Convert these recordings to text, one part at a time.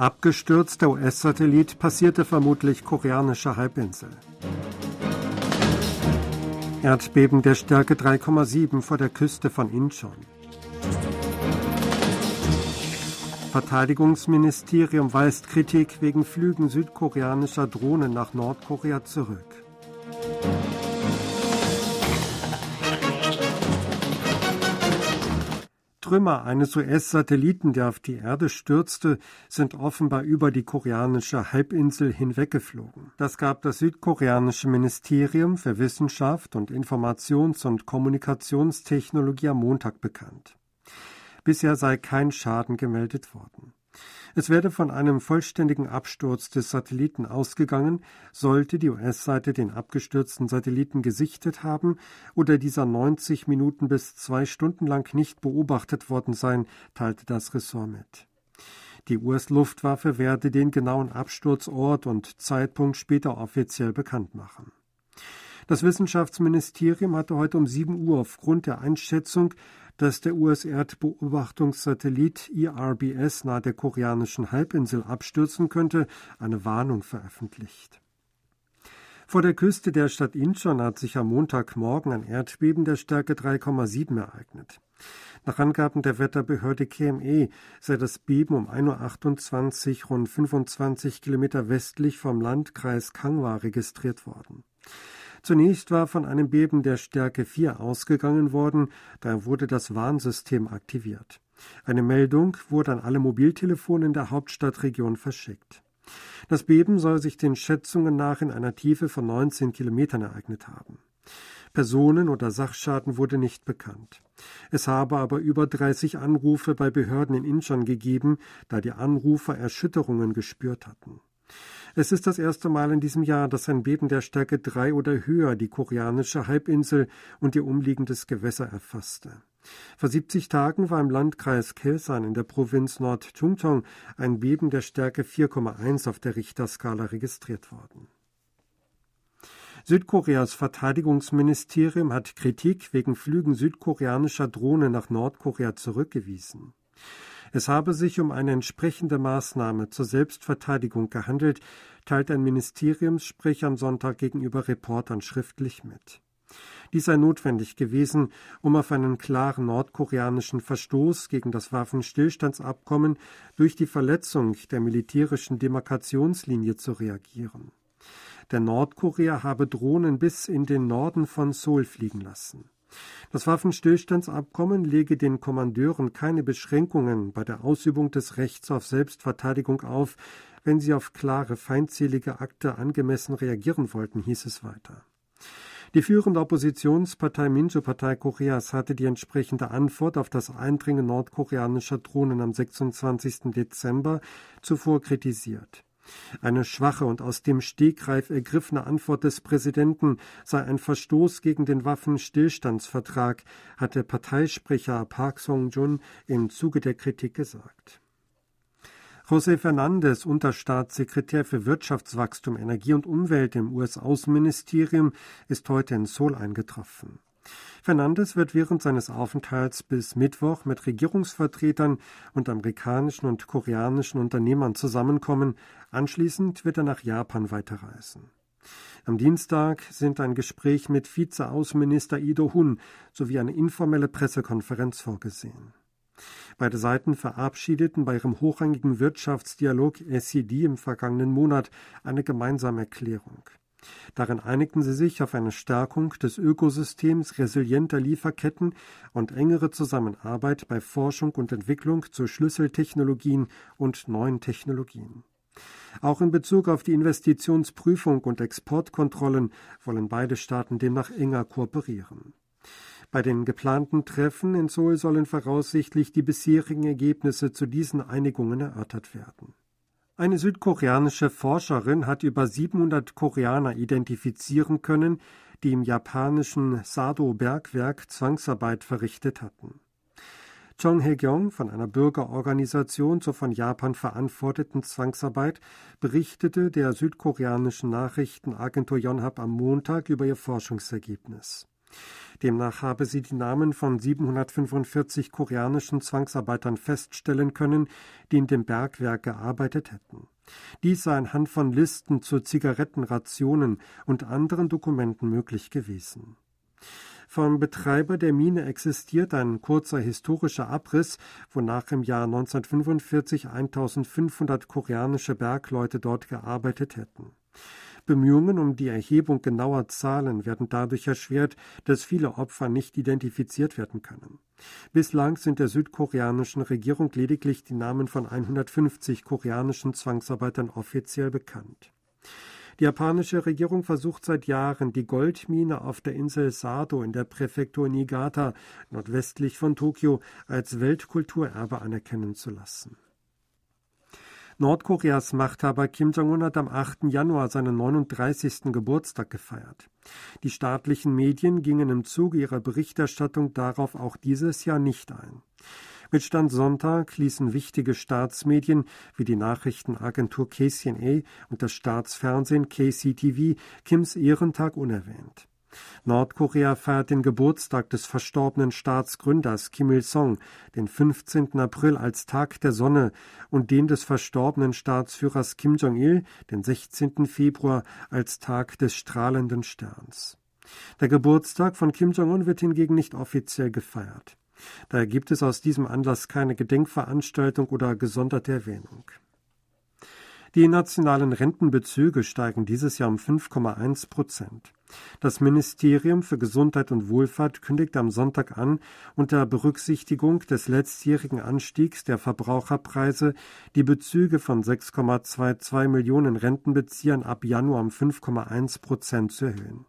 Abgestürzt, der US-Satellit passierte vermutlich koreanische Halbinsel. Erdbeben der Stärke 3,7 vor der Küste von Incheon. Verteidigungsministerium weist Kritik wegen Flügen südkoreanischer Drohnen nach Nordkorea zurück. Trümmer eines US-Satelliten, der auf die Erde stürzte, sind offenbar über die koreanische Halbinsel hinweggeflogen. Das gab das südkoreanische Ministerium für Wissenschaft und Informations- und Kommunikationstechnologie am Montag bekannt. Bisher sei kein Schaden gemeldet worden. Es werde von einem vollständigen Absturz des Satelliten ausgegangen, sollte die US-Seite den abgestürzten Satelliten gesichtet haben oder dieser 90 Minuten bis zwei Stunden lang nicht beobachtet worden sein, teilte das Ressort mit. Die US-Luftwaffe werde den genauen Absturzort und Zeitpunkt später offiziell bekannt machen. Das Wissenschaftsministerium hatte heute um 7 Uhr aufgrund der Einschätzung, dass der US-Erdbeobachtungssatellit ERBS nahe der koreanischen Halbinsel abstürzen könnte, eine Warnung veröffentlicht. Vor der Küste der Stadt Incheon hat sich am Montagmorgen ein Erdbeben der Stärke 3,7 ereignet. Nach Angaben der Wetterbehörde KME sei das Beben um 1.28 Uhr rund 25 Kilometer westlich vom Landkreis Kangwa registriert worden. Zunächst war von einem Beben der Stärke 4 ausgegangen worden, da wurde das Warnsystem aktiviert. Eine Meldung wurde an alle Mobiltelefone in der Hauptstadtregion verschickt. Das Beben soll sich den Schätzungen nach in einer Tiefe von 19 Kilometern ereignet haben. Personen oder Sachschaden wurde nicht bekannt. Es habe aber über 30 Anrufe bei Behörden in Incheon gegeben, da die Anrufer Erschütterungen gespürt hatten. Es ist das erste Mal in diesem Jahr, dass ein Beben der Stärke 3 oder höher die koreanische Halbinsel und ihr umliegendes Gewässer erfasste. Vor 70 Tagen war im Landkreis Kelsan in der Provinz Nord-Chungcheong ein Beben der Stärke 4,1 auf der Richterskala registriert worden. Südkoreas Verteidigungsministerium hat Kritik wegen Flügen südkoreanischer Drohnen nach Nordkorea zurückgewiesen. Es habe sich um eine entsprechende Maßnahme zur Selbstverteidigung gehandelt, teilt ein Ministeriumssprecher am Sonntag gegenüber Reportern schriftlich mit. Dies sei notwendig gewesen, um auf einen klaren nordkoreanischen Verstoß gegen das Waffenstillstandsabkommen durch die Verletzung der militärischen Demarkationslinie zu reagieren. Der Nordkorea habe Drohnen bis in den Norden von Seoul fliegen lassen. Das Waffenstillstandsabkommen lege den Kommandeuren keine Beschränkungen bei der Ausübung des Rechts auf Selbstverteidigung auf, wenn sie auf klare feindselige Akte angemessen reagieren wollten, hieß es weiter. Die führende Oppositionspartei Minjo-Partei Koreas hatte die entsprechende Antwort auf das Eindringen nordkoreanischer Drohnen am 26. Dezember zuvor kritisiert. Eine schwache und aus dem Stegreif ergriffene Antwort des Präsidenten sei ein Verstoß gegen den Waffenstillstandsvertrag, hatte Parteisprecher Park Song-jun im Zuge der Kritik gesagt. José Fernandez, Unterstaatssekretär für Wirtschaftswachstum, Energie und Umwelt im US-Außenministerium, ist heute in Seoul eingetroffen. Fernandes wird während seines Aufenthalts bis Mittwoch mit Regierungsvertretern und amerikanischen und koreanischen Unternehmern zusammenkommen. Anschließend wird er nach Japan weiterreisen. Am Dienstag sind ein Gespräch mit Vizeaußenminister Ido Hun sowie eine informelle Pressekonferenz vorgesehen. Beide Seiten verabschiedeten bei ihrem hochrangigen Wirtschaftsdialog SED im vergangenen Monat eine gemeinsame Erklärung. Darin einigten sie sich auf eine Stärkung des Ökosystems resilienter Lieferketten und engere Zusammenarbeit bei Forschung und Entwicklung zu Schlüsseltechnologien und neuen Technologien. Auch in Bezug auf die Investitionsprüfung und Exportkontrollen wollen beide Staaten demnach enger kooperieren. Bei den geplanten Treffen in Seoul sollen voraussichtlich die bisherigen Ergebnisse zu diesen Einigungen erörtert werden. Eine südkoreanische Forscherin hat über 700 Koreaner identifizieren können, die im japanischen Sado-Bergwerk Zwangsarbeit verrichtet hatten. Chong Hae-kyung von einer Bürgerorganisation zur von Japan verantworteten Zwangsarbeit berichtete der südkoreanischen Nachrichtenagentur Yonhap am Montag über ihr Forschungsergebnis. Demnach habe sie die Namen von 745 koreanischen Zwangsarbeitern feststellen können, die in dem Bergwerk gearbeitet hätten. Dies sei anhand von Listen zu Zigarettenrationen und anderen Dokumenten möglich gewesen. Vom Betreiber der Mine existiert ein kurzer historischer Abriss, wonach im Jahr 1945 1500 koreanische Bergleute dort gearbeitet hätten. Bemühungen um die Erhebung genauer Zahlen werden dadurch erschwert, dass viele Opfer nicht identifiziert werden können. Bislang sind der südkoreanischen Regierung lediglich die Namen von 150 koreanischen Zwangsarbeitern offiziell bekannt. Die japanische Regierung versucht seit Jahren, die Goldmine auf der Insel Sado in der Präfektur Niigata nordwestlich von Tokio als Weltkulturerbe anerkennen zu lassen. Nordkoreas Machthaber Kim Jong-un hat am 8. Januar seinen 39. Geburtstag gefeiert. Die staatlichen Medien gingen im Zuge ihrer Berichterstattung darauf auch dieses Jahr nicht ein. Mit Stand Sonntag ließen wichtige Staatsmedien wie die Nachrichtenagentur KCNA und das Staatsfernsehen KCTV Kims Ehrentag unerwähnt. Nordkorea feiert den Geburtstag des verstorbenen Staatsgründers Kim Il-sung, den 15. April als Tag der Sonne und den des verstorbenen Staatsführers Kim Jong-il, den 16. Februar, als Tag des strahlenden Sterns. Der Geburtstag von Kim Jong-un wird hingegen nicht offiziell gefeiert. Daher gibt es aus diesem Anlass keine Gedenkveranstaltung oder gesonderte Erwähnung. Die nationalen Rentenbezüge steigen dieses Jahr um 5,1 Prozent. Das Ministerium für Gesundheit und Wohlfahrt kündigt am Sonntag an, unter Berücksichtigung des letztjährigen Anstiegs der Verbraucherpreise die Bezüge von 6,22 Millionen Rentenbeziehern ab Januar um 5,1 Prozent zu erhöhen.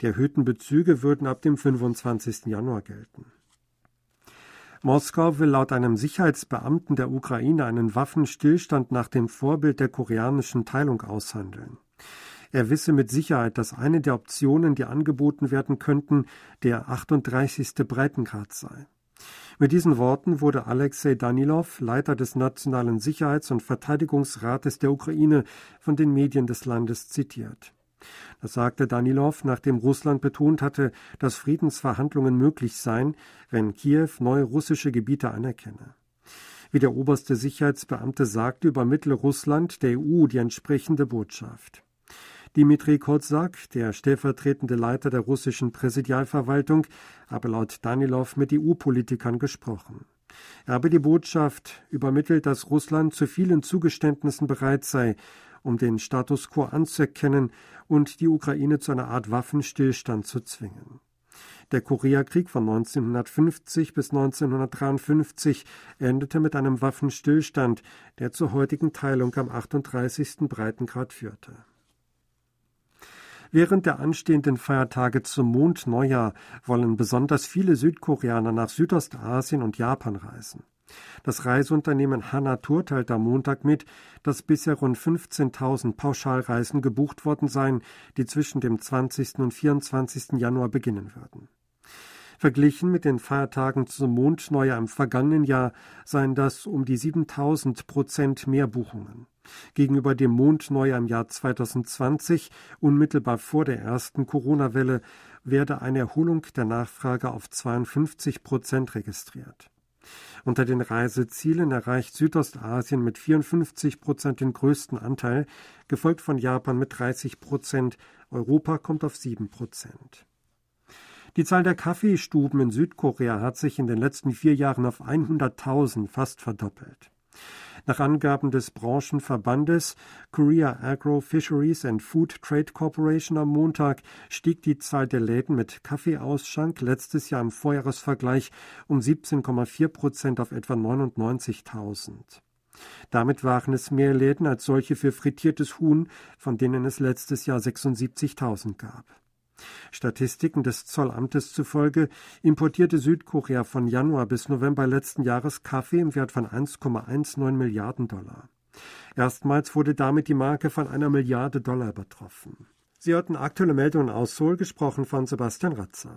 Die erhöhten Bezüge würden ab dem 25. Januar gelten. Moskau will laut einem Sicherheitsbeamten der Ukraine einen Waffenstillstand nach dem Vorbild der koreanischen Teilung aushandeln. Er wisse mit Sicherheit, dass eine der Optionen, die angeboten werden könnten, der 38. Breitengrad sei. Mit diesen Worten wurde Alexei Danilov, Leiter des Nationalen Sicherheits- und Verteidigungsrates der Ukraine, von den Medien des Landes zitiert. Das sagte Danilov, nachdem Russland betont hatte, dass Friedensverhandlungen möglich seien, wenn Kiew neue russische Gebiete anerkenne. Wie der oberste Sicherheitsbeamte sagte, übermittle Russland der EU die entsprechende Botschaft. Dimitri Kozak, der stellvertretende Leiter der russischen Präsidialverwaltung, habe laut Danilov mit EU-Politikern gesprochen. Er habe die Botschaft übermittelt, dass Russland zu vielen Zugeständnissen bereit sei, um den Status quo anzuerkennen und die Ukraine zu einer Art Waffenstillstand zu zwingen. Der Koreakrieg von 1950 bis 1953 endete mit einem Waffenstillstand, der zur heutigen Teilung am 38. Breitengrad führte. Während der anstehenden Feiertage zum Mondneujahr wollen besonders viele Südkoreaner nach Südostasien und Japan reisen. Das Reiseunternehmen Hanna Tour teilt am Montag mit, dass bisher rund 15.000 Pauschalreisen gebucht worden seien, die zwischen dem 20. und 24. Januar beginnen würden. Verglichen mit den Feiertagen zum Mondneujahr im vergangenen Jahr seien das um die 7000 Prozent mehr Buchungen. Gegenüber dem Mondneujahr im Jahr 2020, unmittelbar vor der ersten Corona-Welle, werde eine Erholung der Nachfrage auf 52 Prozent registriert. Unter den Reisezielen erreicht Südostasien mit 54 Prozent den größten Anteil, gefolgt von Japan mit 30 Prozent. Europa kommt auf 7 Prozent. Die Zahl der Kaffeestuben in Südkorea hat sich in den letzten vier Jahren auf 100.000 fast verdoppelt. Nach Angaben des Branchenverbandes Korea Agro Fisheries and Food Trade Corporation am Montag stieg die Zahl der Läden mit Kaffeeausschank letztes Jahr im Vorjahresvergleich um 17,4 Prozent auf etwa 99.000. Damit waren es mehr Läden als solche für frittiertes Huhn, von denen es letztes Jahr 76.000 gab. Statistiken des Zollamtes zufolge importierte Südkorea von Januar bis November letzten Jahres Kaffee im Wert von 1,19 Milliarden Dollar. Erstmals wurde damit die Marke von einer Milliarde Dollar übertroffen. Sie hörten aktuelle Meldungen aus Seoul, gesprochen von Sebastian Ratzer.